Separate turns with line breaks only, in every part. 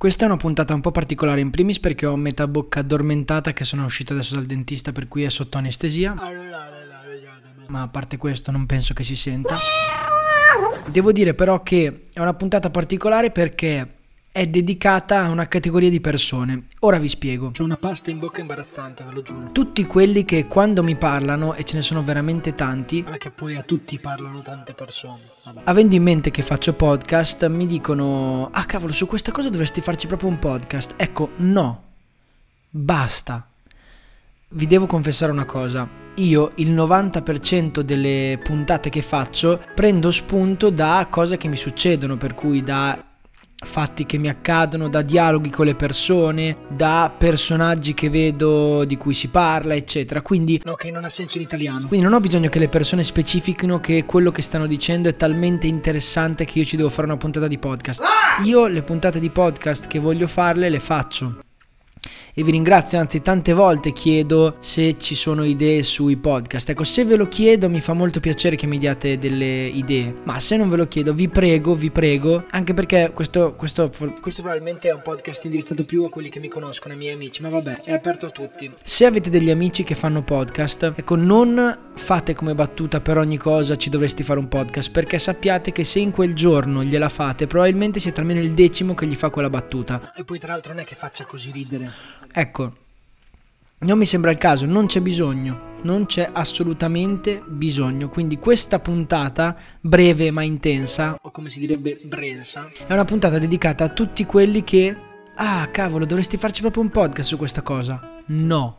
Questa è una puntata un po' particolare in primis perché ho metà bocca addormentata che sono uscita adesso dal dentista per cui è sotto anestesia. Ma a parte questo non penso che si senta. Devo dire però che è una puntata particolare perché è dedicata a una categoria di persone. Ora vi spiego.
C'ho una pasta in bocca imbarazzante, ve lo giuro.
Tutti quelli che quando mi parlano, e ce ne sono veramente tanti,
Perché poi a tutti parlano tante persone. Vabbè.
avendo in mente che faccio podcast, mi dicono: Ah, cavolo, su questa cosa dovresti farci proprio un podcast. Ecco, no, basta. Vi devo confessare una cosa. Io il 90% delle puntate che faccio prendo spunto da cose che mi succedono, per cui da fatti che mi accadono, da dialoghi con le persone, da personaggi che vedo di cui si parla, eccetera. Quindi
No, che non ha senso in italiano.
quindi non ho bisogno che le persone specifichino che quello che stanno dicendo è talmente interessante che io ci devo fare una puntata di podcast. Io le puntate di podcast che voglio farle le faccio. E vi ringrazio, anzi tante volte chiedo se ci sono idee sui podcast. Ecco, se ve lo chiedo mi fa molto piacere che mi diate delle idee. Ma se non ve lo chiedo, vi prego, vi prego, anche perché questo, questo
Questo probabilmente è un podcast indirizzato più a quelli che mi conoscono, ai miei amici, ma vabbè, è aperto a tutti.
Se avete degli amici che fanno podcast, ecco, non fate come battuta per ogni cosa ci dovresti fare un podcast, perché sappiate che se in quel giorno gliela fate, probabilmente siete almeno il decimo che gli fa quella battuta.
E poi tra l'altro non è che faccia così ridere.
Ecco, non mi sembra il caso, non c'è bisogno, non c'è assolutamente bisogno. Quindi questa puntata, breve ma intensa,
O come si direbbe, brensa.
è una puntata dedicata a tutti quelli che... Ah, cavolo, dovresti farci proprio un podcast su questa cosa. No.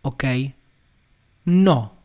Ok? No.